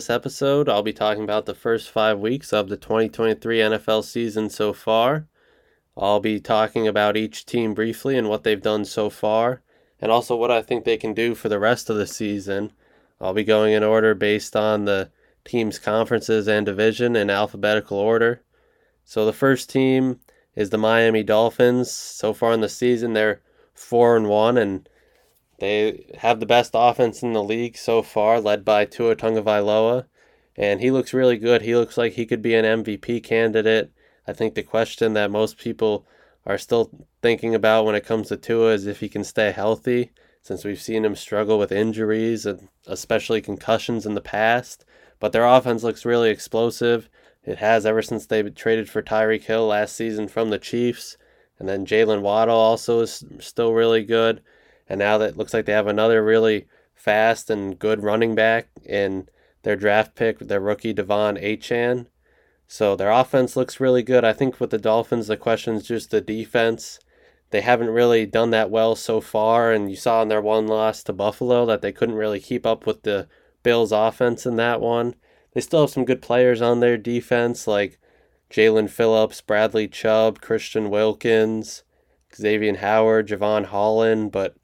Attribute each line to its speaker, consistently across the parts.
Speaker 1: this
Speaker 2: episode, I'll be talking about the first five weeks of the 2023 NFL season so far. I'll be talking about each team briefly and what they've done so far, and also what I think they can do for the rest of the season. I'll be going in order based on the team's conferences and division in alphabetical order. So the first team is the Miami Dolphins. So far in the season, they're four and one, and they have the best offense in the league so far, led by Tua Tagovailoa, and he looks really good. He looks like he could be an MVP candidate. I think the question that most people are still thinking about when it comes to Tua is if he can stay healthy, since we've seen him struggle with injuries and especially concussions in the past. But their offense looks really explosive. It has ever since they traded for Tyreek Hill last season from the Chiefs. And then Jaylen Waddle also is still really good. And now that looks like they have another really fast and good running back in their draft pick, their rookie De'Von Achane. So their offense looks really good. I think with the Dolphins, the question is just the defense. They haven't really done that well so far, and you saw in their one loss to Buffalo that they couldn't really keep up with the Bills' offense in that one. They still have some good players on their defense, like Jaelan Phillips, Bradley Chubb, Christian Wilkins, Xavier Howard, Jevon Holland, but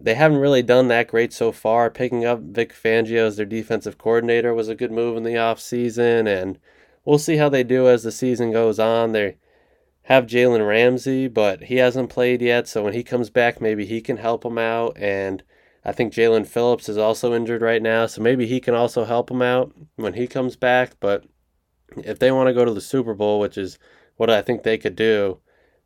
Speaker 2: they haven't really done that great so far. Picking up Vic Fangio as their defensive coordinator was a good move in the offseason, and we'll see how they do as the season goes on. They have Jalen Ramsey, but he hasn't played yet, so when he comes back, maybe he can help them out. And I think Jaelan Phillips is also injured right now, so maybe he can also help them out when he comes back. But if they want to go to the Super Bowl, which is what I think they could do,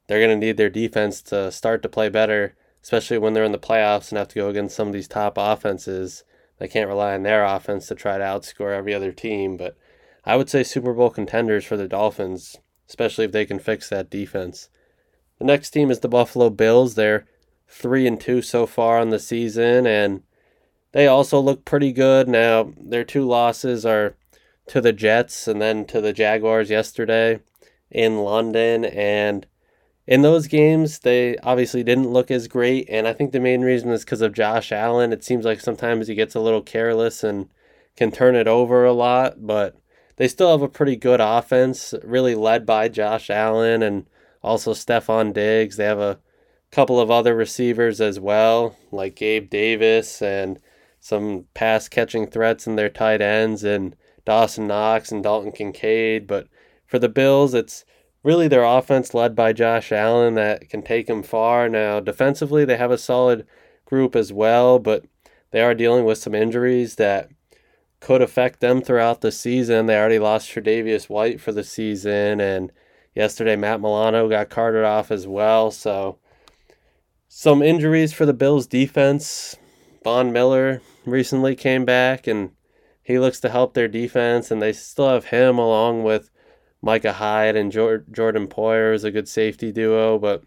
Speaker 2: they're going to need their defense to start to play better especially when they're in the playoffs and have to go against some of these top offenses. They can't rely on their offense to try to outscore every other team. But I would say Super Bowl contenders for the Dolphins, especially if they can fix that defense. The next team is the Buffalo Bills. They're three and two so far on the season, and they also look pretty good. Now their two losses are to the Jets and then to the Jaguars yesterday in London, and in those games, they obviously didn't look as great, and I think the main reason is because of Josh Allen. It seems like sometimes he gets a little careless and can turn it over a lot, but they still have a pretty good offense, really led by Josh Allen and also Stefon Diggs. They have a couple of other receivers as well, like Gabe Davis and some pass catching threats in their tight ends and Dawson Knox and Dalton Kincaid. But for the Bills, it's really their offense led by Josh Allen that can take them far. Now, defensively, they have a solid group as well, but they are dealing with some injuries that could affect them throughout the season. They already lost Tre'Davious White for the season, and yesterday Matt Milano got carted off as well. So, some injuries for the Bills' defense. Von Miller recently came back, and he looks to help their defense, and they still have him along with Micah Hyde and Jordan Poyer is a good safety duo, but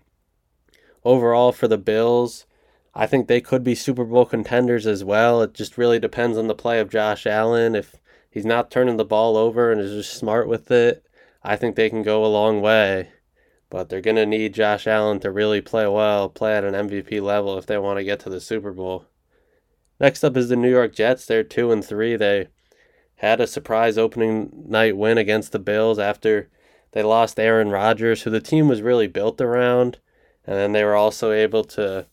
Speaker 2: overall for the Bills, I think they could be Super Bowl contenders as well. It just really depends on the play of Josh Allen. If he's not turning the ball over and is just smart with it, I think they can go a long way. But they're going to need Josh Allen to really play well, play at an MVP level if they want to get to the Super Bowl. Next up is the New York Jets. They're 2 and 3. They had a surprise opening night win against the Bills after they lost Aaron Rodgers, who the team was really built around. And then they were also able to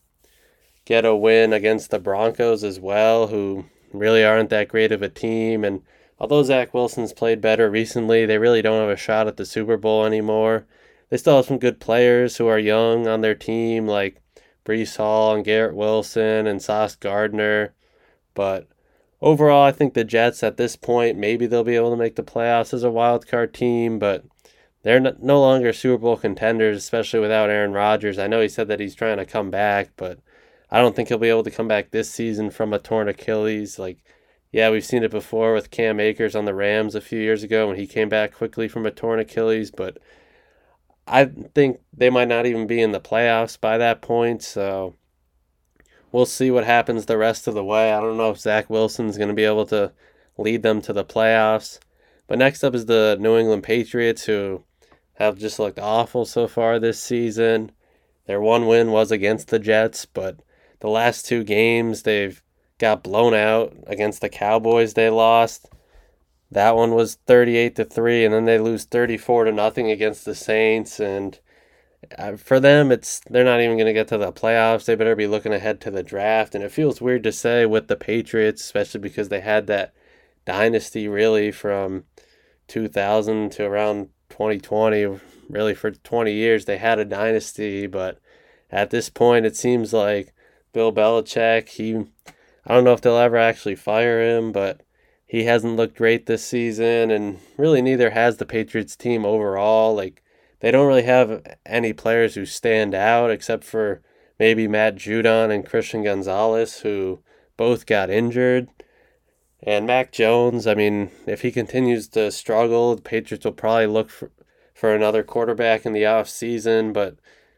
Speaker 2: get a win against the Broncos as well, who really aren't that great of a team. And although Zach Wilson's played better recently, they really don't have a shot at the Super Bowl anymore. They still have some good players who are young on their team, like Breece Hall and Garrett Wilson and Sauce Gardner. But overall, I think the Jets at this point, maybe they'll be able to make the playoffs as a wild card team, but they're no longer Super Bowl contenders, especially without Aaron Rodgers. I know he said that he's trying to come back, but I don't think he'll be able to come back this season from a torn Achilles. Like, yeah, we've seen it before with Cam Akers on the Rams a few years ago when he came back quickly from a torn Achilles, but I think they might not even be in the playoffs by that point. So we'll see what happens the rest of the way. I don't know if Zach Wilson's going to be able to lead them to the playoffs. But next up is the New England Patriots, who have just looked awful so far this season. Their one win was against the Jets, but the last two games they've got blown out against the Cowboys. They lost. That one was 38 to 3 and then they lose 34 to nothing against the Saints and for them it's they're not even going to get to the playoffs. They better be looking ahead to the draft and it feels weird to say with the Patriots especially because they had that dynasty really from 2000 to around 2020 really for 20 years they had a dynasty but at this point it seems like Bill Belichick he I don't know if they'll ever actually fire him but he hasn't looked great this season, and really neither has the Patriots team overall. Like, they don't really have any players who stand out except for maybe Matt Judon and Christian Gonzalez, who both got injured. And Mac Jones, I mean, if he continues to struggle, the Patriots will probably look for, for another quarterback in the off season. But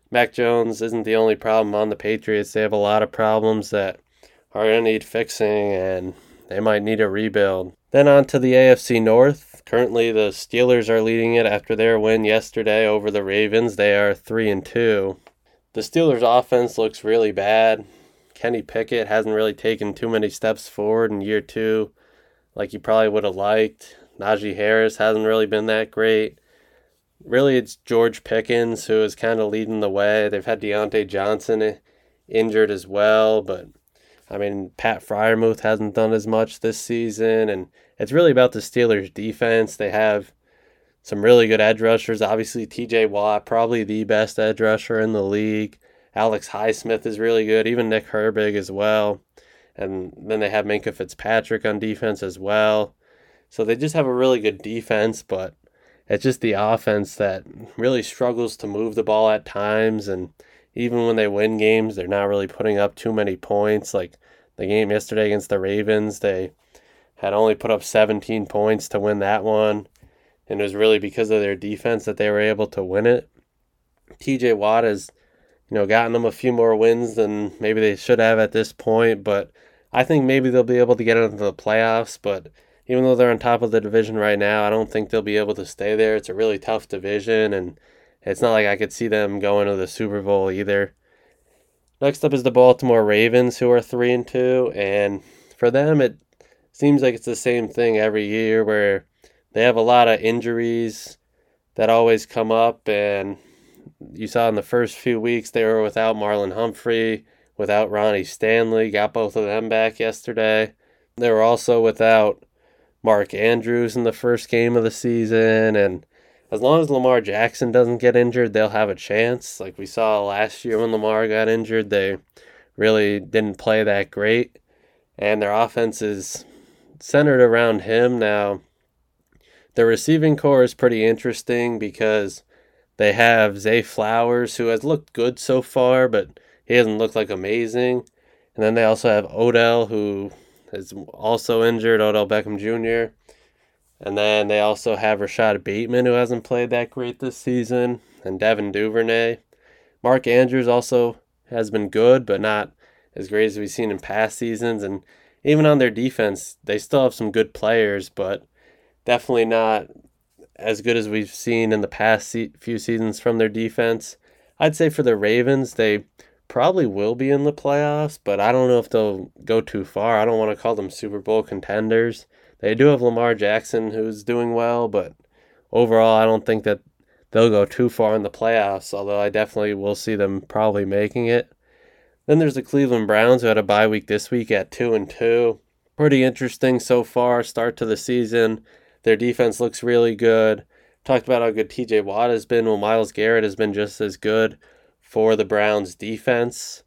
Speaker 2: Mac Jones isn't the only problem on the Patriots. They have a lot of problems that are going to need fixing, and they might need a rebuild. Then on to the AFC North. Currently, the Steelers are leading it after their win yesterday over the Ravens. They are 3 and 2. The Steelers' offense looks really bad. Kenny Pickett hasn't really taken too many steps forward in year two like he probably would have liked. Najee Harris hasn't really been that great. Really, it's George Pickens who is kind of leading the way. They've had Diontae Johnson injured as well, but I mean, Pat Freiermuth hasn't done as much this season, and it's really about the Steelers' defense. They have some really good edge rushers. Obviously, TJ Watt, probably the best edge rusher in the league. Alex Highsmith is really good, even Nick Herbig as well. And then they have Minkah Fitzpatrick on defense as well. So they just have a really good defense, but it's just the offense that really struggles to move the ball at times. And even when they win games, they're not really putting up too many points. Like the game yesterday against the Ravens, they had only put up 17 points to win that one. And it was really because of their defense that they were able to win it. TJ Watt has, you know, gotten them a few more wins than maybe they should have at this point, but I think maybe they'll be able to get into the playoffs. But even though they're on top of the division right now, I don't think they'll be able to stay there. It's a really tough division, and it's not like I could see them going to the Super Bowl either. Next up is the Baltimore Ravens, who are three and two, and for them it seems like it's the same thing every year, where they have a lot of injuries that always come up, and you saw in the first few weeks they were without Marlon Humphrey, without Ronnie Stanley, got both of them back yesterday. They were also without Mark Andrews in the first game of the season, and as long as Lamar Jackson doesn't get injured, they'll have a chance. Like we saw last year when Lamar got injured, they really didn't play that great. And their offense is centered around him now. The receiving core is pretty interesting because they have Zay Flowers, who has looked good so far, but he hasn't looked like amazing. And then they also have Odell, who is also injured, Odell Beckham Jr. And then they also have Rashod Bateman, who hasn't played that great this season, and Devin Duvernay. Mark Andrews also has been good, but not as great as we've seen in past seasons. And even on their defense, they still have some good players, but definitely not as good as we've seen in the past few seasons from their defense. I'd say for the Ravens, they probably will be in the playoffs, but I don't know if they'll go too far. I don't want to call them Super Bowl contenders. They do have Lamar Jackson who's doing well, but overall, I don't think that they'll go too far in the playoffs, although I definitely will see them probably making it. Then there's the Cleveland Browns who had a bye week this week at 2 and 2. Pretty interesting so far start to the season. Their defense looks really good. Talked about how good TJ Watt has been. Well, Myles Garrett has been just as good for the Browns defense.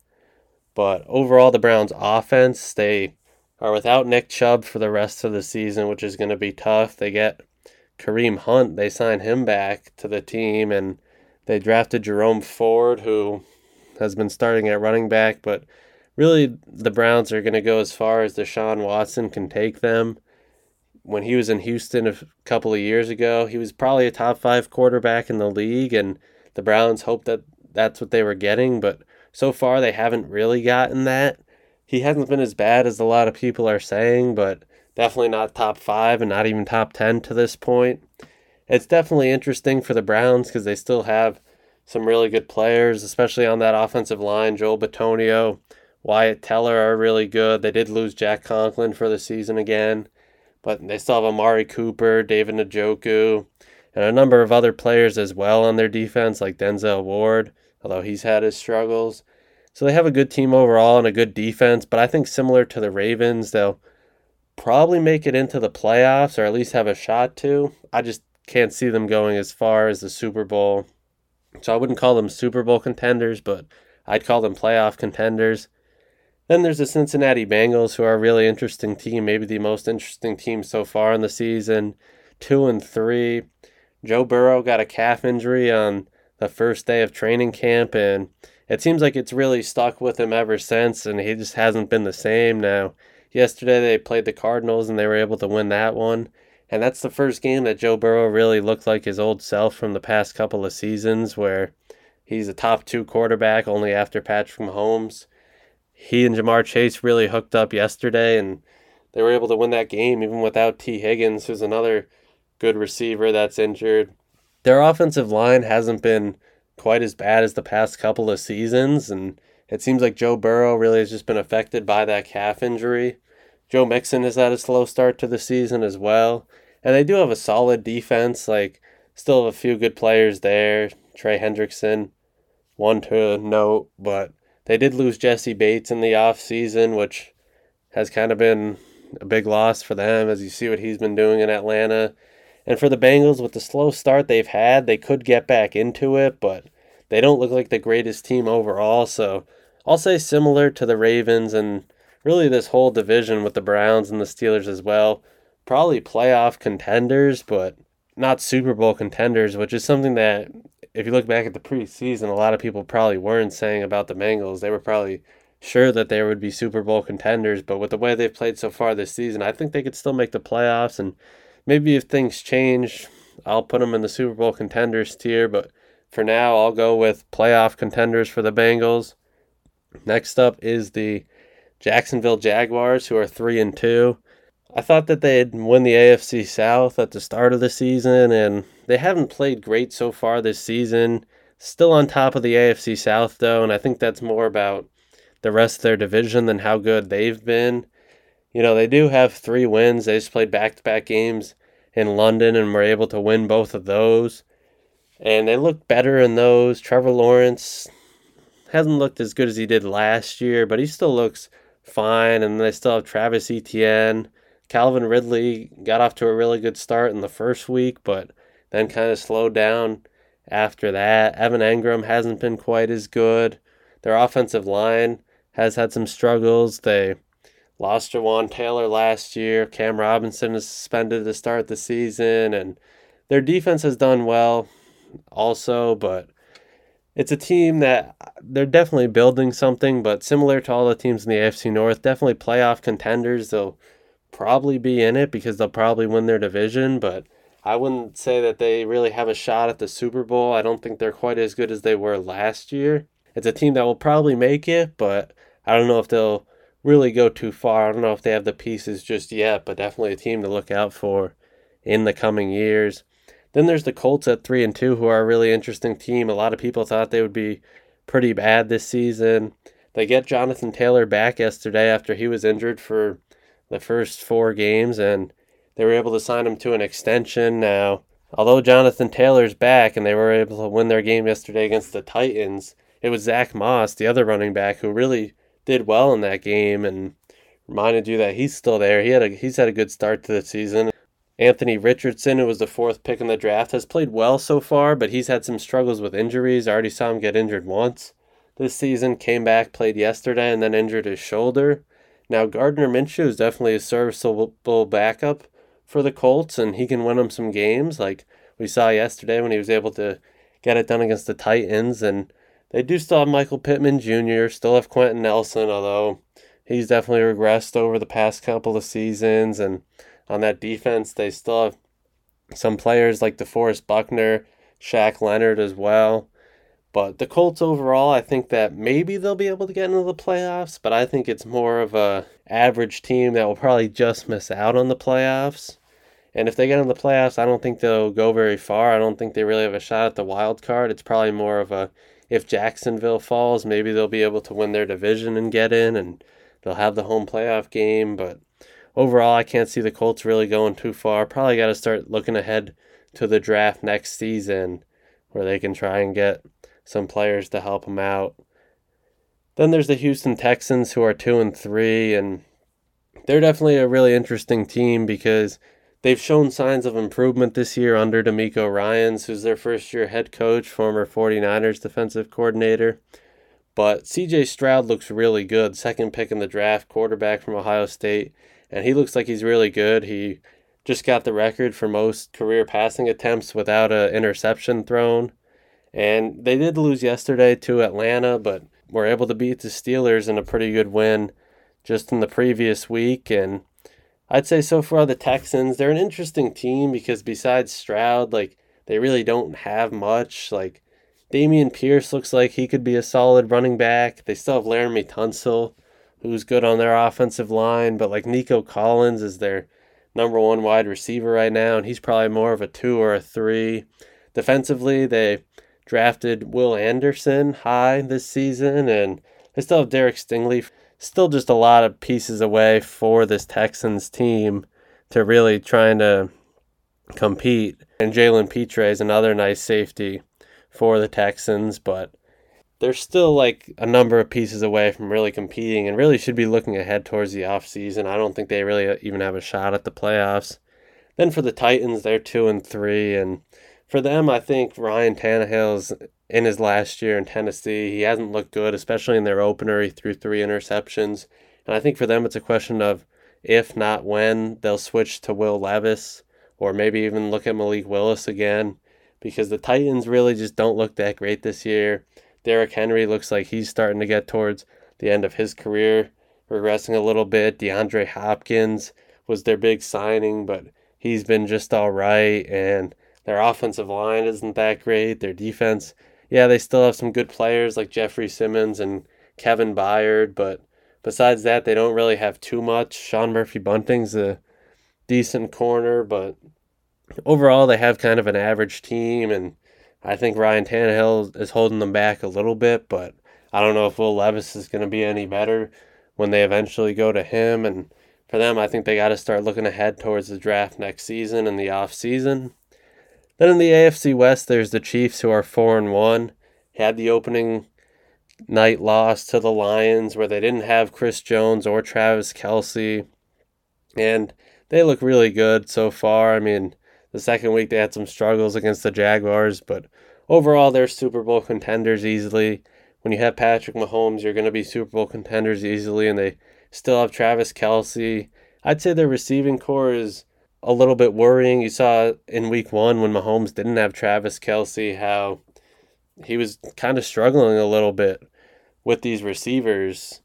Speaker 2: But overall, the Browns offense, they are without Nick Chubb for the rest of the season, which is going to be tough. They get Kareem Hunt, they sign him back to the team, and they drafted Jerome Ford, who has been starting at running back, but really the Browns are going to go as far as Deshaun Watson can take them. When he was in Houston a couple of years ago, he was probably a top five quarterback in the league, and the Browns hoped that that's what they were getting, but so far they haven't really gotten that. He hasn't been as bad as a lot of people are saying, but definitely not top five and not even top 10 to this point. It's definitely interesting for the Browns because they still have some really good players, especially on that offensive line. Joel Bitonio, Wyatt Teller are really good. They did lose Jack Conklin for the season again, but they still have Amari Cooper, David Njoku, and a number of other players as well on their defense, like Denzel Ward, although he's had his struggles. So they have a good team overall and a good defense, but I think similar to the Ravens, they'll probably make it into the playoffs or at least have a shot to. I just can't see them going as far as the Super Bowl. So I wouldn't call them Super Bowl contenders, but I'd call them playoff contenders. Then there's the Cincinnati Bengals, who are a really interesting team, maybe the most interesting team so far in the season. Two and three. Joe Burrow got a calf injury on the first day of training camp, and it seems like it's really stuck with him ever since, and he just hasn't been the same now. Yesterday they played the Cardinals and they were able to win that one. And that's the first game that Joe Burrow really looked like his old self from the past couple of seasons where he's a top two quarterback only after Patrick Mahomes. He and Ja'Marr Chase really hooked up yesterday and they were able to win that game even without Tee Higgins, who's another good receiver that's injured. Their offensive line hasn't been quite as bad as the past couple of seasons, and it seems like Joe Burrow really has just been affected by that calf injury. Joe Mixon has had a slow start to the season as well. And they do have a solid defense, like still have a few good players there. Trey Hendrickson, one to note, but they did lose Jessie Bates in the offseason, which has kind of been a big loss for them as you see what he's been doing in Atlanta. And for the Bengals, with the slow start they've had, they could get back into it, but they don't look like the greatest team overall. So I'll say similar to the Ravens and really this whole division with the Browns and the Steelers as well. Probably playoff contenders, but not Super Bowl contenders, which is something that, if you look back at the preseason, a lot of people probably weren't saying about the Bengals. They were probably sure that they would be Super Bowl contenders, but with the way they've played so far this season, I think they could still make the playoffs. And maybe if things change, I'll put them in the Super Bowl contenders tier, but for now, I'll go with playoff contenders for the Bengals. Next up is the Jacksonville Jaguars, who are three and two. I thought that they'd win the AFC South at the start of the season, and they haven't played great so far this season. Still on top of the AFC South, though, and I think that's more about the rest of their division than how good they've been. You know, they do have three wins. They just played back to back games in London and were able to win both of those. And they look better in those. Trevor Lawrence hasn't looked as good as he did last year, but he still looks fine. And they still have Travis Etienne. Calvin Ridley got off to a really good start in the first week, but then kind of slowed down after that. Evan Engram hasn't been quite as good. Their offensive line has had some struggles. They lost Jawaan Taylor last year. Cam Robinson is suspended to start the season, and their defense has done well also, but it's a team that they're definitely building something, but similar to all the teams in the AFC North, definitely playoff contenders. They'll probably be in it because they'll probably win their division, but I wouldn't say that they really have a shot at the Super Bowl. I don't think they're quite as good as they were last year. It's a team that will probably make it, but I don't know if they'll really go too far. I don't know if they have the pieces just yet, but definitely a team to look out for in the coming years. Then there's the Colts at three and two, who are a really interesting team. A lot of people thought they would be pretty bad this season. They get Jonathan Taylor back yesterday after he was injured for the first four games, and they were able to sign him to an extension now. Although Jonathan Taylor's back and they were able to win their game yesterday against the Titans, it was Zach Moss, the other running back, who really did well in that game and reminded you that he's still there. He had a he's had a good start to the season. Anthony Richardson, who was the fourth pick in the draft, has played well so far, but he's had some struggles with injuries. I already saw him get injured once this season, came back, played yesterday, and then injured his shoulder. Now, Gardner Minshew is definitely a serviceable backup for the Colts, and he can win them some games, like we saw yesterday when he was able to get it done against the Titans. And they do still have Michael Pittman Jr., still have Quenton Nelson, although he's definitely regressed over the past couple of seasons. And on that defense. They still have some players like DeForest Buckner, Shaq Leonard as well. But the Colts overall, I think that maybe they'll be able to get into the playoffs, but I think it's more of a average team that will probably just miss out on the playoffs. And if they get in the playoffs, I don't think they'll go very far. I don't think they really have a shot at the wild card. It's probably more of a if Jacksonville falls, maybe they'll be able to win their division and get in and they'll have the home playoff game, but overall I can't see the Colts really going too far. Probably got to start looking ahead to the draft next season where they can try and get some players to help them out. Then there's the Houston Texans who are 2 and 3 and they're definitely a really interesting team because they've shown signs of improvement this year under DeMeco Ryans, who's their first year head coach, former 49ers defensive coordinator. But CJ Stroud looks really good, second pick in the draft, quarterback from Ohio State, and he looks like he's really good. He just got the record for most career passing attempts without an interception thrown. And they did lose yesterday to Atlanta, but were able to beat the Steelers in a pretty good win just in the previous week. And I'd say so far the Texans, they're an interesting team because besides Stroud, like they really don't have much. Like Dameon Pierce looks like he could be a solid running back. They still have Laremy Tunsil, who's good on their offensive line, but like Nico Collins is their number one wide receiver right now, and he's probably more of a two or a three. Defensively, they drafted Will Anderson high this season, and they still have Derek Stingley. Still, just a lot of pieces away for this Texans team to really trying to compete. And Jalen Pitre is another nice safety for the Texans, but they're still like a number of pieces away from really competing and really should be looking ahead towards the offseason. I don't think they really uh, even have a shot at the playoffs. Then for the Titans, they're two and three, and for them, I think Ryan Tannehill's in his last year in Tennessee. He hasn't looked good, especially in their opener. He threw three interceptions. And I think for them, it's a question of if not when they'll switch to Will Levis or maybe even look at Malik Willis again because the Titans really just don't look that great this year. Derrick Henry looks like he's starting to get towards the end of his career, regressing a little bit. DeAndre Hopkins was their big signing, but he's been just all right. And their offensive line isn't that great. Their defense, yeah, they still have some good players like Jeffrey Simmons and Kevin Byard, but besides that, they don't really have too much. Sean Murphy Bunting's a decent corner, but overall, they have kind of an average team, and I think Ryan Tannehill is holding them back a little bit, but I don't know if Will Levis is going to be any better when they eventually go to him. And for them, I think they got to start looking ahead towards the draft next season and the off season. Then in the AFC West, there's the Chiefs who are four and one. Had the opening night loss to the Lions where they didn't have Chris Jones or Travis Kelce, and they look really good so far. I mean, the second week they had some struggles against the Jaguars, but overall they're Super Bowl contenders easily. When you have Patrick Mahomes, you're going to be Super Bowl contenders easily, and they still have Travis Kelce. I'd say their receiving core is a little bit worrying. You saw in week one when Mahomes didn't have Travis Kelce how he was kind of struggling a little bit with these receivers.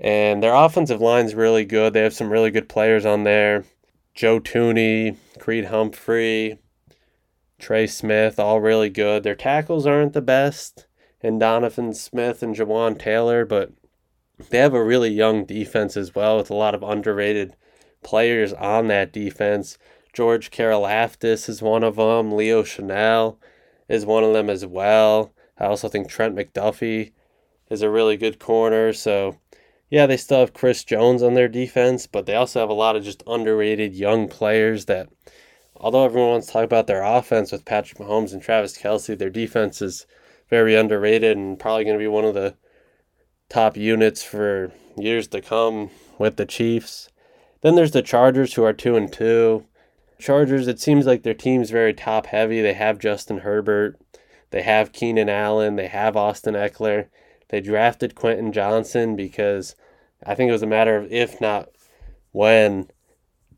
Speaker 2: And their offensive line's really good. They have some really good players on there. Joe Thuney, Creed Humphrey, Trey Smith, all really good. Their tackles aren't the best, and Donovan Smith and Jawaan Taylor, but they have a really young defense as well with a lot of underrated players on that defense. George Karlaftis is one of them. Leo Chenal is one of them as well. I also think Trent McDuffie is a really good corner. So, yeah, they still have Chris Jones on their defense, but they also have a lot of just underrated young players that, although everyone wants to talk about their offense with Patrick Mahomes and Travis Kelce, their defense is very underrated and probably going to be one of the top units for years to come with the Chiefs. Then there's the Chargers who are 2 and 2. Chargers, it seems like their team's very top heavy. They have Justin Herbert, they have Keenan Allen, they have Austin Ekeler. They drafted Quentin Johnston because I think it was a matter of if not when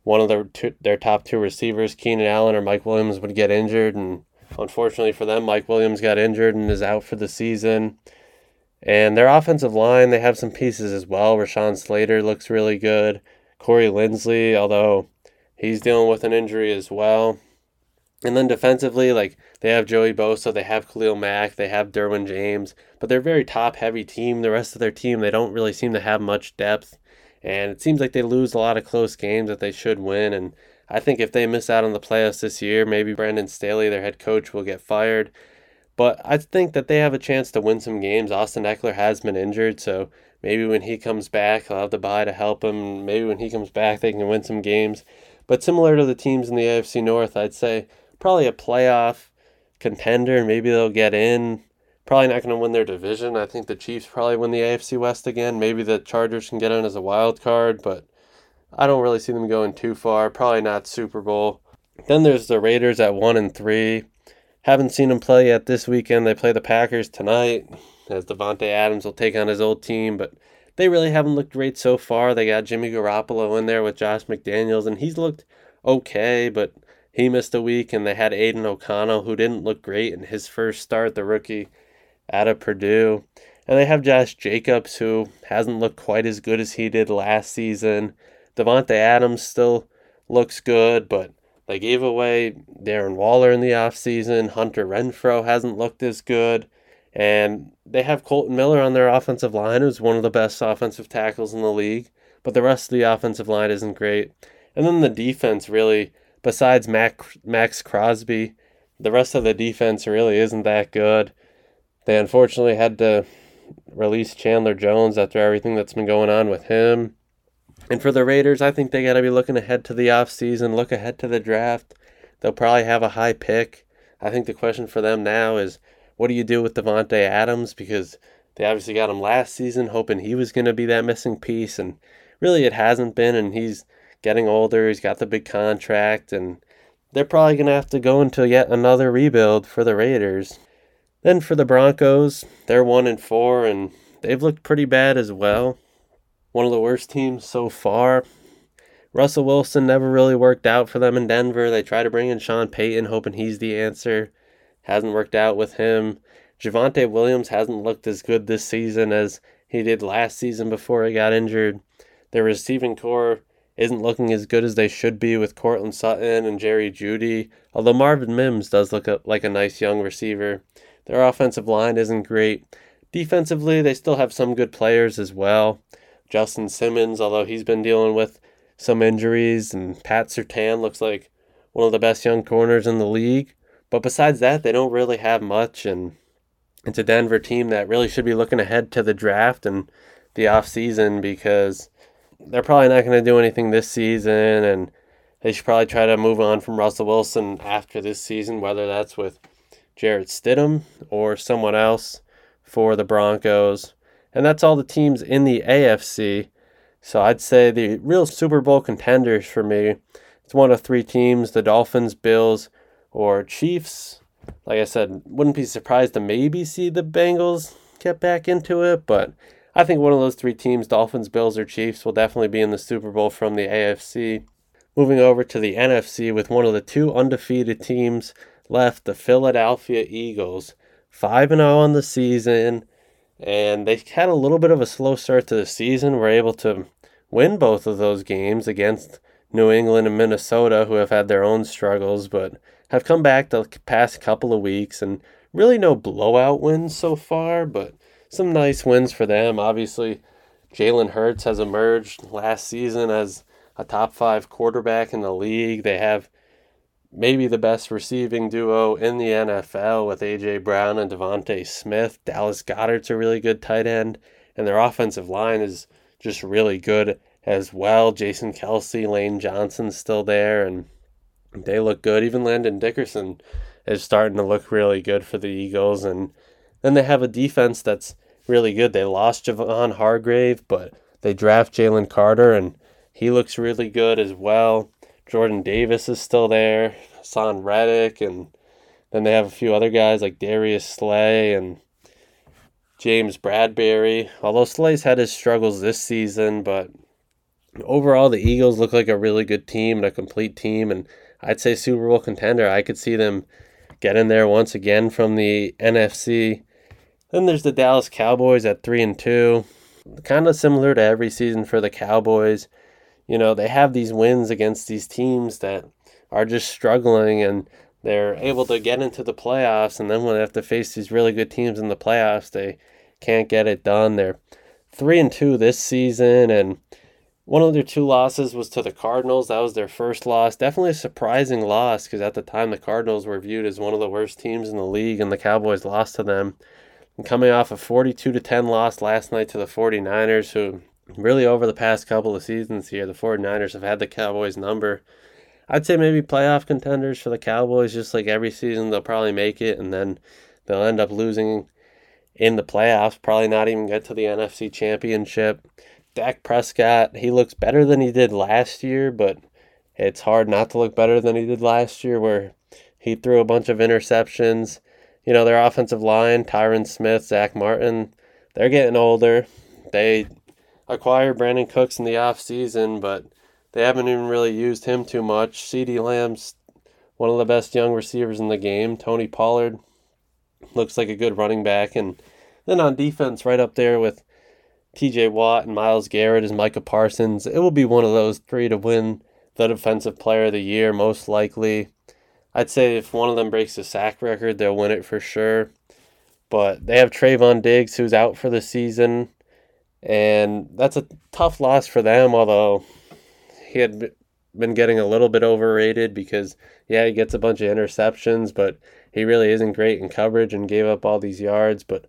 Speaker 2: one of their two, their top two receivers, Keenan Allen or Mike Williams, would get injured, and unfortunately for them, Mike Williams got injured and is out for the season. And their offensive line, they have some pieces as well. Rashawn Slater looks really good. Corey Linsley, although he's dealing with an injury as well. And then defensively, like they have Joey Bosa, they have Khalil Mack, they have Derwin James, but they're a very top heavy team. The rest of their team, they don't really seem to have much depth. And it seems like they lose a lot of close games that they should win. And I think if they miss out on the playoffs this year, maybe Brandon Staley, their head coach, will get fired. But I think that they have a chance to win some games. Austin Ekeler has been injured, so maybe when he comes back, they'll have the bye to help him. Maybe when he comes back, they can win some games. But similar to the teams in the AFC North, I'd say probably a playoff contender. Maybe they'll get in. Probably not going to win their division. I think the Chiefs probably win the AFC West again. Maybe the Chargers can get in as a wild card, but I don't really see them going too far. Probably not Super Bowl. Then there's the Raiders at one and three. Haven't seen them play yet this weekend. They play the Packers tonight, as Davante Adams will take on his old team, but they really haven't looked great so far. They got Jimmy Garoppolo in there with Josh McDaniels, and he's looked okay, but he missed a week, and they had Aidan O'Connell, who didn't look great in his first start, the rookie out of Purdue. And they have Josh Jacobs, who hasn't looked quite as good as he did last season. Davante Adams still looks good, but they gave away Darren Waller in the offseason. Hunter Renfrow hasn't looked as good. And they have Kolton Miller on their offensive line, who's one of the best offensive tackles in the league. But the rest of the offensive line isn't great. And then the defense really, besides Mac, Maxx Crosby, the rest of the defense really isn't that good. They unfortunately had to release Chandler Jones after everything that's been going on with him. And for the Raiders, I think they got to be looking ahead to the offseason, look ahead to the draft. They'll probably have a high pick. I think the question for them now is what do you do with Davante Adams? Because they obviously got him last season, hoping he was going to be that missing piece. And really, it hasn't been. And he's getting older. He's got the big contract. And they're probably going to have to go into yet another rebuild for the Raiders. Then for the Broncos, they're 1 and 4, and they've looked pretty bad as well one of the worst teams so far. Russell Wilson never really worked out for them in Denver. They tried to bring in Sean Payton, hoping he's the answer. Hasn't worked out with him. Javonte Williams hasn't looked as good this season as he did last season before he got injured. Their receiving core isn't looking as good as they should be with Courtland Sutton and Jerry Jeudy, although Marvin Mims does look like a nice young receiver. Their offensive line isn't great. Defensively, they still have some good players as well. Justin Simmons, although he's been dealing with some injuries, and Pat Surtain looks like one of the best young corners in the league. But besides that, they don't really have much, and it's a Denver team that really should be looking ahead to the draft and the offseason because they're probably not going to do anything this season, and they should probably try to move on from Russell Wilson after this season, whether that's with Jarrett Stidham or someone else for the Broncos. And that's all the teams in the AFC. So I'd say the real Super Bowl contenders for me, it's one of three teams the Dolphins, Bills, or Chiefs. Like I said, wouldn't be surprised to maybe see the Bengals get back into it, but I think one of those three teams, Dolphins, Bills, or Chiefs, will definitely be in the Super Bowl from the AFC. Moving over to the NFC with one of the two undefeated teams left, the Philadelphia Eagles. 5 0 on the season and they had a little bit of a slow start to the season. Were able to win both of those games against New England and Minnesota, who have had their own struggles, but have come back the past couple of weeks and really no blowout wins so far, but some nice wins for them. Obviously, Jalen Hurts has emerged last season as a top five quarterback in the league. They have maybe the best receiving duo in the NFL with A.J. Brown and DeVonta Smith. Dallas Goedert's a really good tight end, and their offensive line is just really good as well. Jason Kelce, Lane Johnson's still there, and they look good. Even Landon Dickerson is starting to look really good for the Eagles, and then they have a defense that's really good. They lost Javon Hargrave, but they draft Jalen Carter, and he looks really good as well. Jordan Davis is still there, Haason Reddick, and then they have a few other guys like Darius Slay and James Bradberry. Although Slay's had his struggles this season, but overall the Eagles look like a really good team and a complete team, and I'd say Super Bowl contender. I could see them get in there once again from the NFC. Then there's the Dallas Cowboys at three and two, kind of similar to every season for the Cowboys you know, they have these wins against these teams that are just struggling and they're able to get into the playoffs, and then when they have to face these really good teams in the playoffs, they can't get it done. They're three and two this season, and one of their two losses was to the Cardinals. That was their first loss. Definitely a surprising loss because at the time the Cardinals were viewed as one of the worst teams in the league, and the Cowboys lost to them. And coming off a 42 to 10 loss last night to the 49ers, who really over the past couple of seasons here, the 49ers have had the Cowboys number. I'd say maybe playoff contenders for the Cowboys, just like every season they'll probably make it and then they'll end up losing in the playoffs, probably not even get to the NFC championship. Dak Prescott, he looks better than he did last year, but it's hard not to look better than he did last year where he threw a bunch of interceptions. You know, their offensive line, Tyron Smith, Zack Martin, they're getting older. They acquired Brandin Cooks in the offseason, but they haven't even really used him too much. CeeDee Lamb's one of the best young receivers in the game. Tony Pollard looks like a good running back. And then on defense, right up there with TJ Watt and Myles Garrett is Micah Parsons. It will be one of those three to win the Defensive Player of the Year, most likely. I'd say if one of them breaks the sack record, they'll win it for sure. But they have Trevon Diggs, who's out for the season. And that's a tough loss for them, although he had been getting a little bit overrated because, yeah, he gets a bunch of interceptions, but he really isn't great in coverage and gave up all these yards. But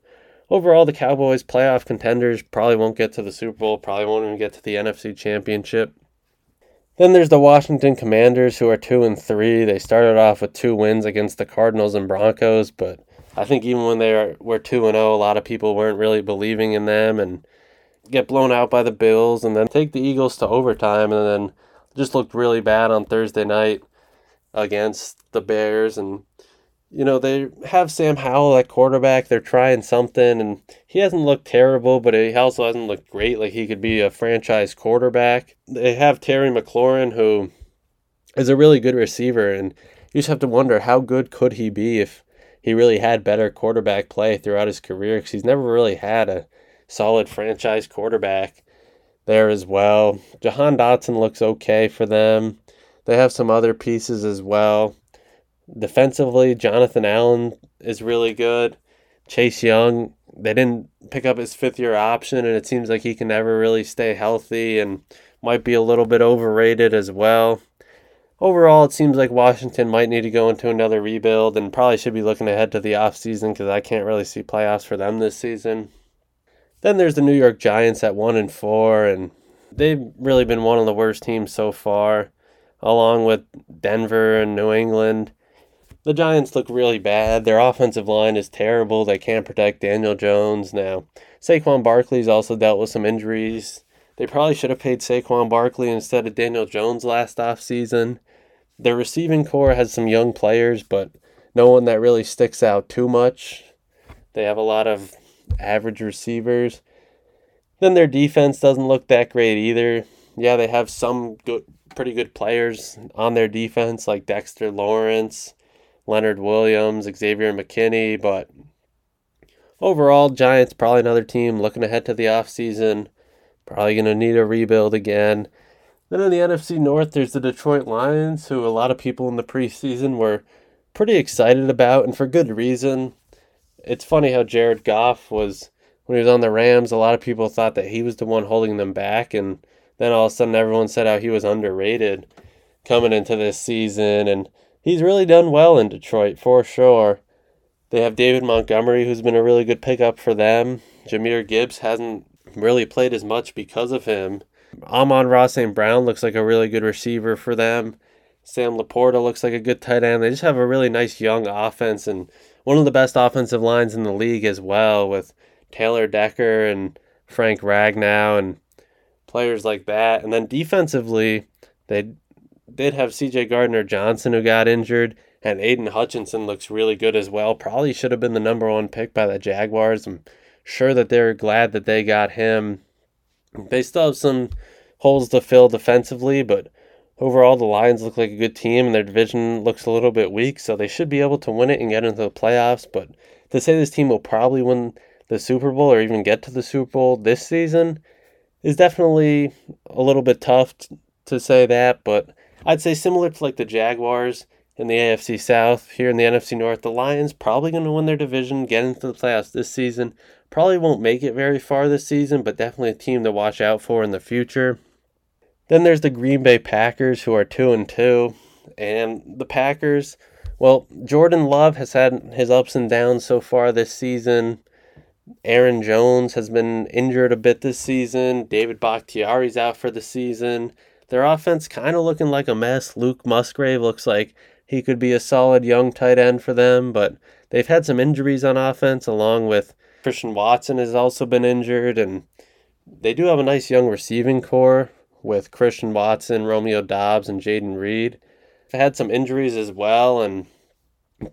Speaker 2: overall, the Cowboys, playoff contenders, probably won't get to the Super Bowl, probably won't even get to the NFC Championship. Then there's the Washington Commanders, who are two and three. They started off with two wins against the Cardinals and Broncos, but I think even when they were two and zero, a lot of people weren't really believing in them and get blown out by the Bills, and then take the Eagles to overtime, and then just looked really bad on Thursday night against the Bears. And, you know, they have Sam Howell at quarterback. They're trying something, and he hasn't looked terrible, but he also hasn't looked great. Like he could be a franchise quarterback. They have Terry McLaurin, who is a really good receiver, and you just have to wonder how good could he be if he really had better quarterback play throughout his career because he's never really had a solid franchise quarterback there as well. Jahan Dotson looks okay for them. They have some other pieces as well. Defensively, Jonathan Allen is really good. Chase Young, they didn't pick up his fifth year option, and it seems like he can never really stay healthy and might be a little bit overrated as well. Overall, it seems like Washington might need to go into another rebuild and probably should be looking ahead to the offseason because I can't really see playoffs for them this season. Then there's the New York Giants at one and four, and they've really been one of the worst teams so far, along with Denver and New England. The Giants look really bad. Their offensive line is terrible. They can't protect Daniel Jones now. Saquon Barkley's also dealt with some injuries. They probably should have paid Saquon Barkley instead of Daniel Jones last offseason. Their receiving core has some young players, but no one that really sticks out too much. They have a lot of average receivers. Then their defense doesn't look that great either. Yeah, they have some good, pretty good players on their defense, like Dexter Lawrence, Leonard Williams, Xavier McKinney, but overall, Giants probably another team looking ahead to the offseason. Probably going to need a rebuild again. Then in the NFC North, there's the Detroit Lions, who a lot of people in the preseason were pretty excited about, and for good reason it's funny how Jared Goff was when he was on the Rams. A lot of people thought that he was the one holding them back, and then all of a sudden everyone said how he was underrated coming into this season, and he's really done well in Detroit for sure. They have David Montgomery, who's been a really good pickup for them. Jahmyr Gibbs hasn't really played as much because of him. Amon-Ra St. Brown looks like a really good receiver for them. Sam LaPorta looks like a good tight end. They just have a really nice young offense and one of the best offensive lines in the league as well, with Taylor Decker and Frank Ragnow and players like that. And then defensively, they did have CJ Gardner Johnson who got injured, and Aidan Hutchinson looks really good as well. Probably should have been the number one pick by the Jaguars. I'm sure that they're glad that they got him. They still have some holes to fill defensively, but overall, the Lions look like a good team, and their division looks a little bit weak, so they should be able to win it and get into the playoffs. But to say this team will probably win the Super Bowl or even get to the Super Bowl this season is definitely a little bit tough to say that. But I'd say similar to like the Jaguars, in the AFC South. Here in the NFC North, the Lions probably going to win their division, get into the playoffs this season. Probably won't make it very far this season, but definitely a team to watch out for in the future. Then there's the Green Bay Packers, who are two and two, and the Packers. Well, Jordan Love has had his ups and downs so far this season. Aaron Jones has been injured a bit this season. David Bakhtiari's out for the season. Their offense kind of looking like a mess. Luke Musgrave looks like he could be a solid young tight end for them, but they've had some injuries on offense, along with Christian Watson has also been injured, and they do have a nice young receiving core with Christian Watson, Romeo Doubs, and Jayden Reed. They've had some injuries as well, and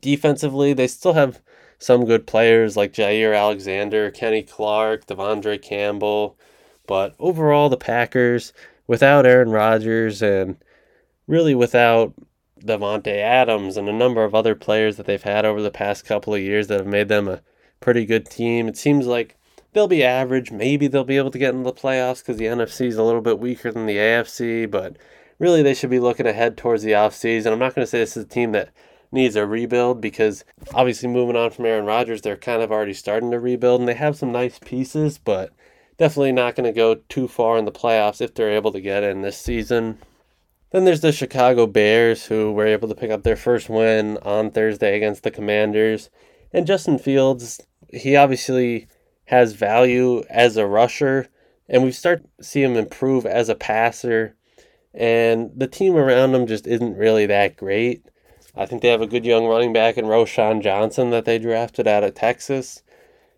Speaker 2: defensively, they still have some good players like Jaire Alexander, Kenny Clark, De'Vondre Campbell. But overall, the Packers, without Aaron Rodgers and really without Davante Adams and a number of other players that they've had over the past couple of years that have made them a pretty good team, it seems like they'll be average. Maybe they'll be able to get into the playoffs because the NFC is a little bit weaker than the AFC, but really they should be looking ahead towards the offseason. I'm not going to say this is a team that needs a rebuild because obviously moving on from Aaron Rodgers, they're kind of already starting to rebuild and they have some nice pieces, but definitely not going to go too far in the playoffs if they're able to get in this season. Then there's the Chicago Bears who were able to pick up their first win on Thursday against the Commanders. And Justin Fields, he obviously has value as a rusher, and we start to see him improve as a passer. And the team around him just isn't really that great. I think they have a good young running back in Roschon Johnson that they drafted out of Texas.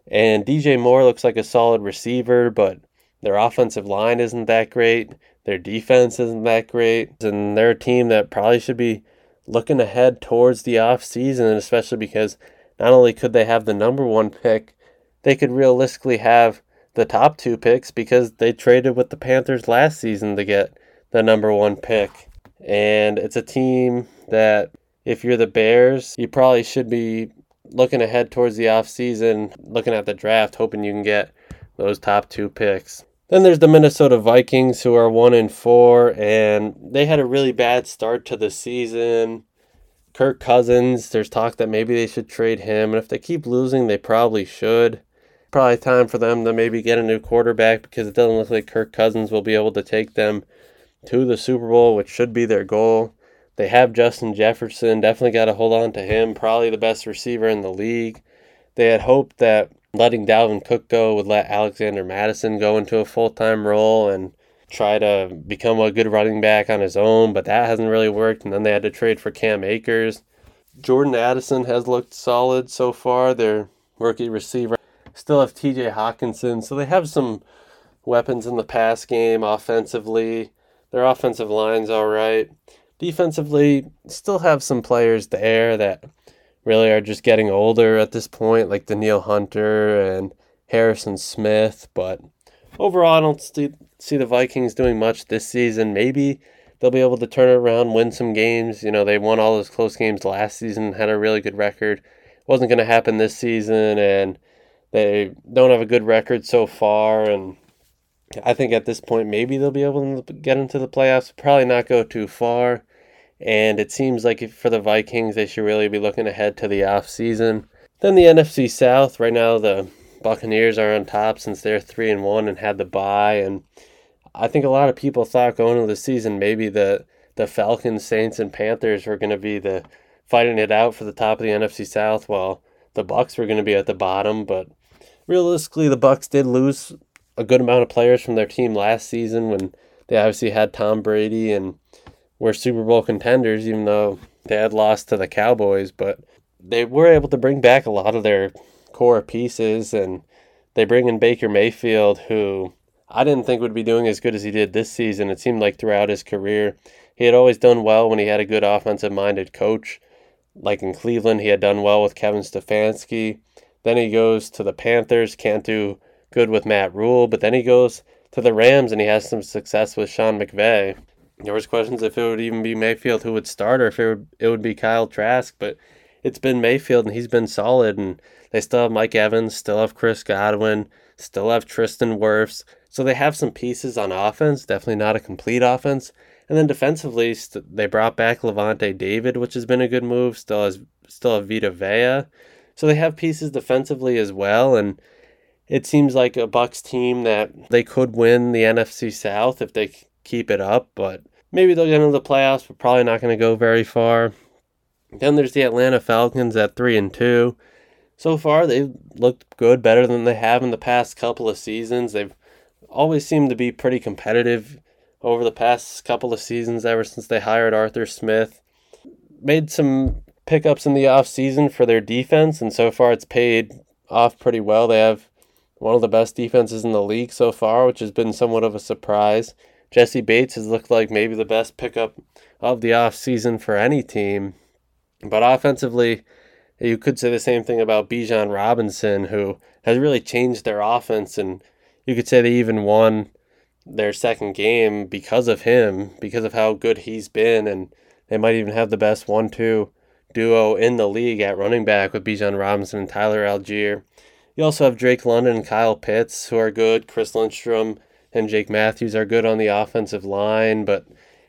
Speaker 2: And DJ Moore looks like a solid receiver, but their offensive line isn't that great. Their defense isn't that great. And they're a team that probably should be looking ahead towards the offseason, especially because not only could they have the number one pick, they could realistically have the top two picks because they traded with the Panthers last season to get the number one pick. And it's a team that if you're the Bears, you probably should be looking ahead towards the offseason, looking at the draft, hoping you can get those top two picks. Then there's the Minnesota Vikings, who are one and four, and they had a really bad start to the season. Kirk Cousins, there's talk that maybe they should trade him, and if they keep losing, they probably should. Probably time for them to maybe get a new quarterback because it doesn't look like Kirk Cousins will be able to take them to the Super Bowl, which should be their goal. They have Justin Jefferson. Definitely got to hold on to him. Probably the best receiver in the league. They had hoped that letting Dalvin Cook go would let Alexander Mattison go into a full time role and try to become a good running back on his own, but that hasn't really worked. And then they had to trade for Cam Akers. Jordan Addison has looked solid so far. Their rookie receiver still have TJ Hockenson, so they have some weapons in the pass game offensively. Their offensive line's all right defensively, still have some players there that really are just getting older at this point, like Danielle Hunter and Harrison Smith. But overall, I don't see, see the Vikings doing much this season. Maybe they'll be able to turn it around, win some games. You know, they won all those close games last season, had a really good record. Wasn't going to happen this season, and they don't have a good record so far. And I think at this point, maybe they'll be able to get into the playoffs. Probably not go too far. And it seems like for the Vikings, they should really be looking ahead to the off season. Then the NFC South. Right now, the Buccaneers are on top since they're three and one and had the bye. And I think a lot of people thought going into the season maybe the the Falcons, Saints, and Panthers were going to be the fighting it out for the top of the NFC South, while the Bucks were going to be at the bottom. But realistically, the Bucks did lose a good amount of players from their team last season when they obviously had Tom Brady and were Super Bowl contenders, even though they had lost to the Cowboys. But they were able to bring back a lot of their core pieces, and they bring in Baker Mayfield, who I didn't think would be doing as good as he did this season. It seemed like throughout his career, he had always done well when he had a good offensive minded coach. Like in Cleveland, he had done well with Kevin Stefanski. Then he goes to the Panthers, can't do good with Matt Rhule, but then he goes to the Rams and he has some success with Sean McVay. There was questions if it would even be Mayfield who would start or if it would, it would be Kyle Trask, but it's been Mayfield and he's been solid. And they still have Mike Evans, still have Chris Godwin, still have Tristan Wirfs. So they have some pieces on offense, definitely not a complete offense, And then defensively, st- they brought back Lavonte David, which has been a good move. Still has still have Vita Vea, so they have pieces defensively as well. And it seems like a Bucks team that they could win the NFC South if they keep it up, but maybe they'll get into the playoffs, but probably not going to go very far. Then there's the Atlanta Falcons at three and two. So far, they've looked good, better than they have in the past couple of seasons. They've always seemed to be pretty competitive over the past couple of seasons ever since they hired Arthur Smith. Made some pickups in the offseason for their defense, and so far it's paid off pretty well. They have one of the best defenses in the league so far, which has been somewhat of a surprise. Jessie Bates has looked like maybe the best pickup of the offseason for any team. But offensively, you could say the same thing about Bijan Robinson, who has really changed their offense, and you could say they even won their second game because of him, because of how good he's been, and they might even have the best one-two duo in the league at running back with Bijan Robinson and Tyler Allgeier. You also have Drake London and Kyle Pitts, who are good. Chris Lindstrom and Jake Matthews are good on the offensive line, but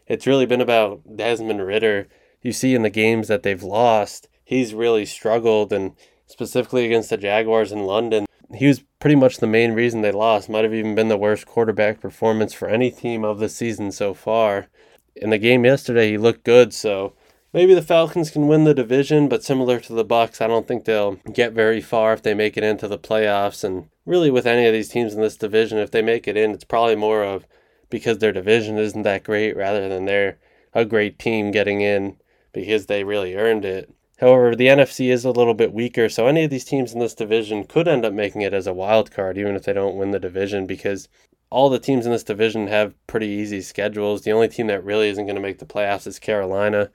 Speaker 2: it's really been about Desmond Ridder. You see in the games that they've lost, he's really struggled, and specifically against the Jaguars in London, he was pretty much the main reason they lost. Might have even been the worst quarterback performance for any team of the season so far. In the game yesterday, he looked good, so maybe the Falcons can win the division, but similar to the Bucks, I don't think they'll get very far if they make it into the playoffs. And really, with any of these teams in this division, if they make it in, it's probably more of because their division isn't that great rather than they're a great team getting in because they really earned it. However, the NFC is a little bit weaker, so any of these teams in this division could end up making it as a wild card, even if they don't win the division, because all the teams in this division have pretty easy schedules. The only team that really isn't going to make the playoffs is Carolina.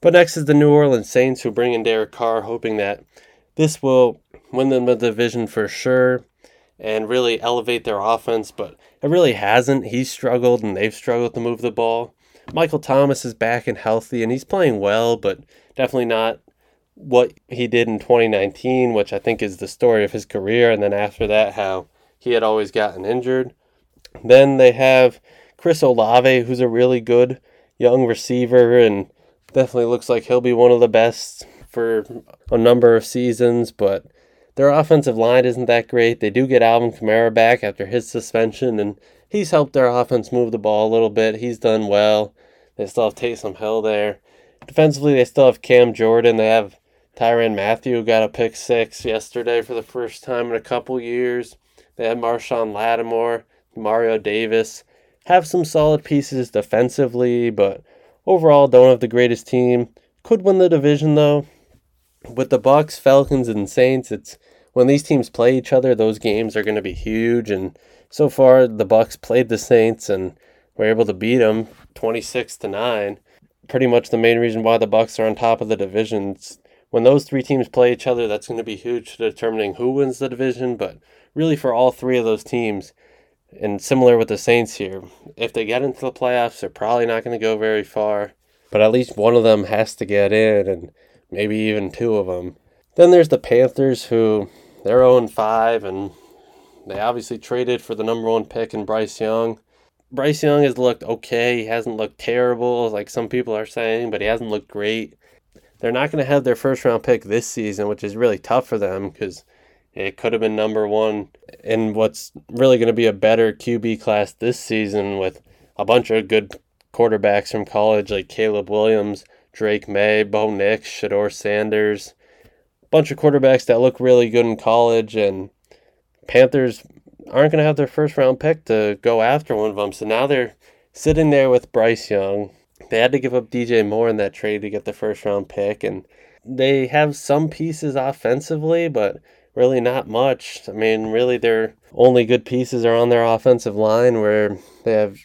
Speaker 2: But next is the New Orleans Saints, who bring in Derek Carr, hoping that this will win them the division for sure and really elevate their offense, but it really hasn't. He's struggled and they've struggled to move the ball. Michael Thomas is back and healthy and he's playing well, but definitely not what he did in 2019, which I think is the story of his career, and then after that, how he had always gotten injured. Then they have Chris Olave, who's a really good young receiver and definitely looks like he'll be one of the best for a number of seasons, but their offensive line isn't that great. They do get Alvin Kamara back after his suspension, and he's helped their offense move the ball a little bit. He's done well. They still have Taysom Hill there. Defensively, they still have Cam Jordan. They have Tyrann Mathieu got a pick six yesterday for the first time in a couple years. They have Marshon Lattimore, Mario Davis. Have some solid pieces defensively, but overall don't have the greatest team. Could win the division though. With the Bucks, Falcons, and Saints, it's when these teams play each other, those games are going to be huge. And so far, the Bucks played the Saints and were able to beat them twenty six to nine. Pretty much the main reason why the Bucks are on top of the divisions when those three teams play each other, that's going to be huge to determining who wins the division. But really, for all three of those teams, and similar with the Saints here, if they get into the playoffs, they're probably not going to go very far. But at least one of them has to get in, and maybe even two of them. Then there's the Panthers, who they're 0 5, and they obviously traded for the number one pick in Bryce Young. Bryce Young has looked okay. He hasn't looked terrible, like some people are saying, but he hasn't looked great they're not going to have their first round pick this season, which is really tough for them because it could have been number one in what's really going to be a better QB class this season with a bunch of good quarterbacks from college like Caleb Williams, Drake Maye, Bo Nix, Shedeur Sanders. A bunch of quarterbacks that look really good in college, and Panthers aren't going to have their first round pick to go after one of them. So now they're sitting there with Bryce Young, they had to give up DJ Moore in that trade to get the first round pick, and they have some pieces offensively, but really not much. I mean, really, their only good pieces are on their offensive line, where they have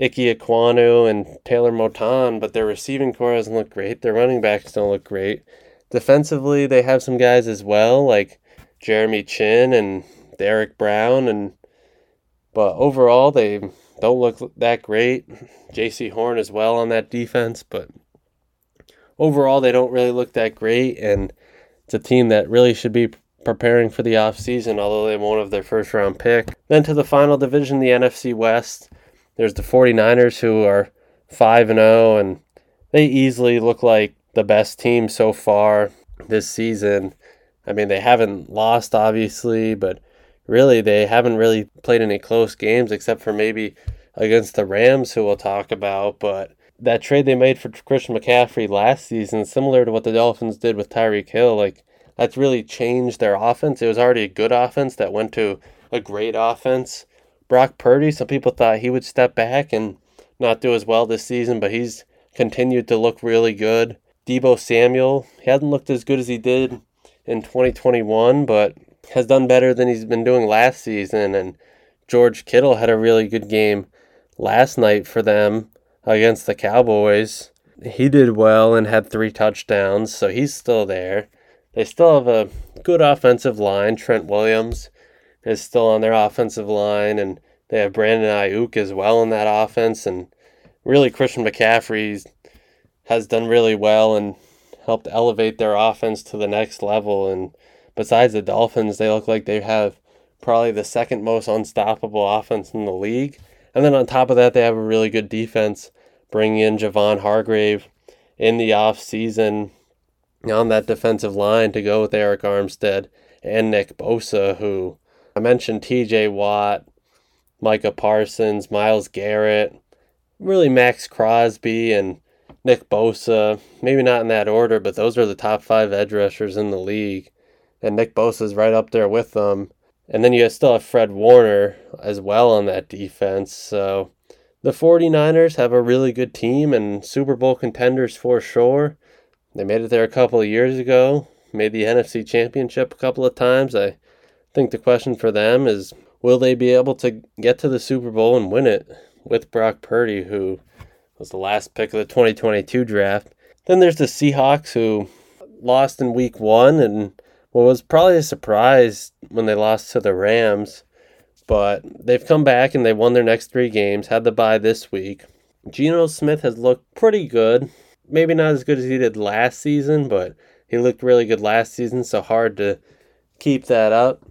Speaker 2: Ike Ekwonu and Taylor Moton, but their receiving core doesn't look great. Their running backs don't look great. Defensively, they have some guys as well, like Jeremy Chinn and Derrick Brown, and but overall, they don't look that great. Jaycee Horn as well on that defense, but overall they don't really look that great and it's a team that really should be preparing for the offseason, although they won't have their first round pick. Then to the final division, the NFC West. There's the 49ers who are 5 and 0 and they easily look like the best team so far this season. I mean, they haven't lost obviously, but really they haven't really played any close games except for maybe against the Rams who we'll talk about, but that trade they made for Christian McCaffrey last season, similar to what the Dolphins did with Tyreek Hill, like that's really changed their offense. It was already a good offense that went to a great offense. Brock Purdy, some people thought he would step back and not do as well this season, but he's continued to look really good. Deebo Samuel, he hasn't looked as good as he did in 2021, but has done better than he's been doing last season. And George Kittle had a really good game last night for them against the Cowboys. He did well and had three touchdowns, so he's still there. They still have a good offensive line. Trent Williams is still on their offensive line, and they have Brandon Aiyuk as well in that offense. And really, Christian McCaffrey has done really well and helped elevate their offense to the next level. And besides the Dolphins, they look like they have probably the second most unstoppable offense in the league. And then on top of that, they have a really good defense, bringing in Javon Hargrave in the offseason on that defensive line to go with Arik Armstead and Nick Bosa, who I mentioned TJ Watt, Micah Parsons, Myles Garrett, really Maxx Crosby and Nick Bosa. Maybe not in that order, but those are the top five edge rushers in the league. And Nick Bosa is right up there with them. And then you still have Fred Warner as well on that defense. So the 49ers have a really good team and Super Bowl contenders for sure. They made it there a couple of years ago, made the NFC Championship a couple of times. I think the question for them is will they be able to get to the Super Bowl and win it with Brock Purdy, who was the last pick of the 2022 draft? Then there's the Seahawks, who lost in week one and what was probably a surprise when they lost to the Rams, but they've come back and they won their next three games, had the bye this week. Geno Smith has looked pretty good. Maybe not as good as he did last season, but he looked really good last season, so hard to keep that up.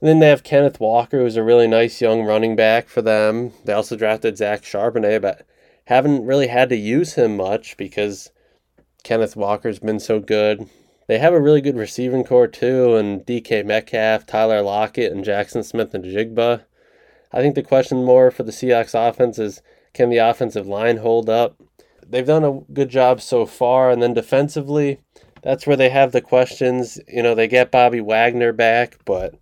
Speaker 2: And then they have Kenneth Walker, who's a really nice young running back for them. They also drafted Zach Charbonnet, but haven't really had to use him much because Kenneth Walker's been so good. They have a really good receiving core too, and DK Metcalf, Tyler Lockett, and Jackson Smith-Njigba. I think the question more for the Seahawks offense is can the offensive line hold up? They've done a good job so far, and then defensively, that's where they have the questions. You know, they get Bobby Wagner back, but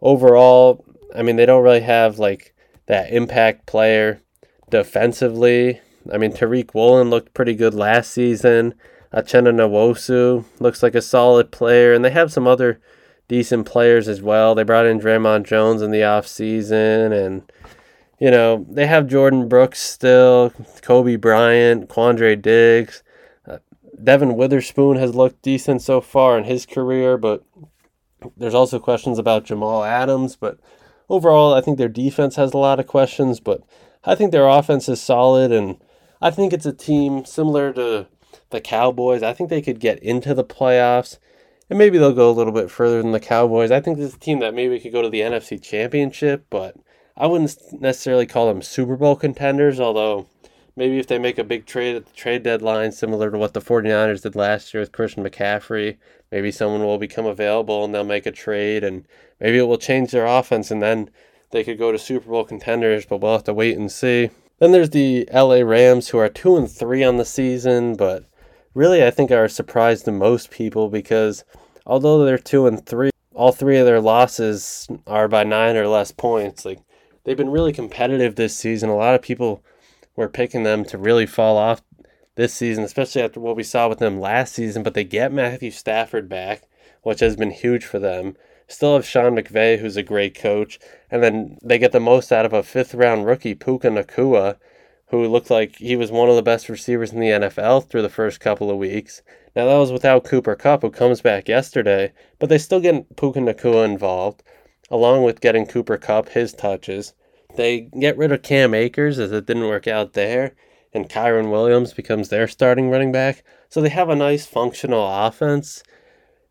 Speaker 2: overall, I mean, they don't really have like that impact player defensively. I mean, Tariq Woolen looked pretty good last season. Uchenna Nwosu looks like a solid player, and they have some other decent players as well. They brought in Dre'Mont Jones in the offseason, and you know they have Jordyn Brooks still, Coby Bryant, Quandre Diggs. Uh, Devon Witherspoon has looked decent so far in his career, but there's also questions about Jamal Adams. But overall, I think their defense has a lot of questions, but I think their offense is solid, and I think it's a team similar to the Cowboys. I think they could get into the playoffs, and maybe they'll go a little bit further than the Cowboys. I think this is a team that maybe could go to the NFC Championship, but I wouldn't necessarily call them Super Bowl contenders, although maybe if they make a big trade at the trade deadline, similar to what the 49ers did last year with Christian McCaffrey, maybe someone will become available and they'll make a trade, and maybe it will change their offense, and then they could go to Super Bowl contenders, but we'll have to wait and see. Then there's the LA Rams, who are 2 and 3 on the season, but really I think are surprised to most people because although they're two and three, all three of their losses are by nine or less points. Like they've been really competitive this season. A lot of people were picking them to really fall off this season, especially after what we saw with them last season. But they get Matthew Stafford back, which has been huge for them. Still have Sean McVay, who's a great coach, and then they get the most out of a fifth round rookie, Puka Nacua, who looked like he was one of the best receivers in the NFL through the first couple of weeks. Now, that was without Cooper Kupp, who comes back yesterday, but they still get Puka Nacua involved, along with getting Cooper Kupp his touches. They get rid of Cam Akers as it didn't work out there, and Kyren Williams becomes their starting running back. So they have a nice functional offense.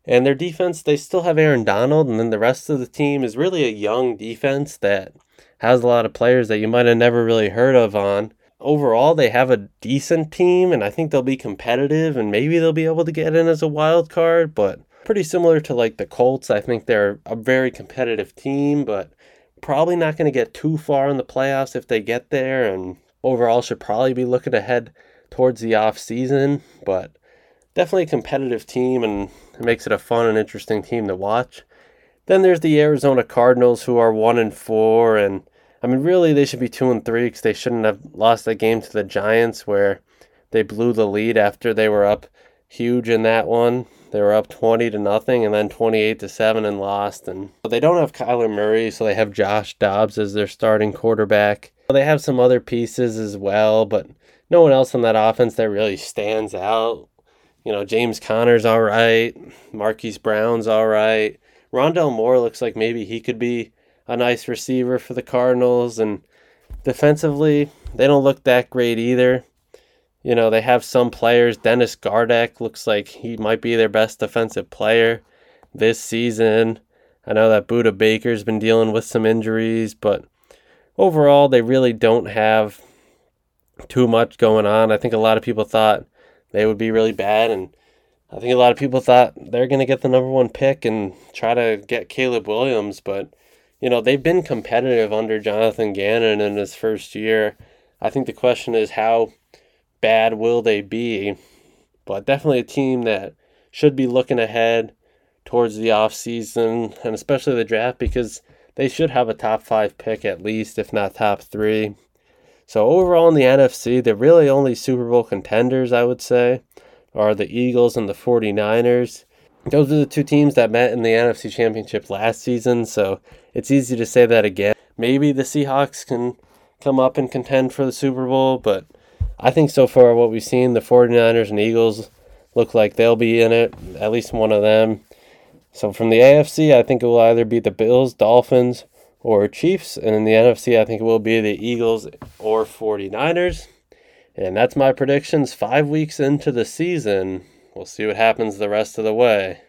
Speaker 2: And their defense, they still have Aaron Donald, and then the rest of the team is really a young defense that has a lot of players that you might have never really heard of on overall they have a decent team and I think they'll be competitive and maybe they'll be able to get in as a wild card, but pretty similar to like the Colts. I think they're a very competitive team, but probably not going to get too far in the playoffs if they get there and overall should probably be looking ahead towards the off season, but definitely a competitive team and it makes it a fun and interesting team to watch. Then there's the Arizona Cardinals who are 1 and 4 and I mean, really, they should be two and three because they shouldn't have lost that game to the Giants where they blew the lead after they were up huge in that one. They were up twenty to nothing and then twenty eight to seven and lost. And but they don't have Kyler Murray, so they have Josh Dobbs as their starting quarterback. They have some other pieces as well, but no one else on that offense that really stands out. You know, James Conner's all right. Marquise Brown's all right. Rondale Moore looks like maybe he could be a nice receiver for the Cardinals. And defensively, they don't look that great either. You know, they have some players. Dennis Gardeck looks like he might be their best defensive player this season. I know that Budda Baker's been dealing with some injuries, but overall, they really don't have too much going on. I think a lot of people thought they would be really bad, and I think a lot of people thought they're going to get the number one pick and try to get Caleb Williams, but you know, they've been competitive under Jonathan Gannon in his first year. I think the question is how bad will they be? But definitely a team that should be looking ahead towards the offseason and especially the draft because they should have a top five pick at least, if not top three. So overall in the NFC, the really only Super Bowl contenders, I would say, are the Eagles and the 49ers those are the two teams that met in the NFC Championship last season, so it's easy to say that again. Maybe the Seahawks can come up and contend for the Super Bowl, but I think so far what we've seen, the 49ers and Eagles look like they'll be in it, at least one of them. So from the AFC, I think it will either be the Bills, Dolphins, or Chiefs, and in the NFC, I think it will be the Eagles or 49ers. And that's my predictions five weeks into the season. We'll see what happens the rest of the way.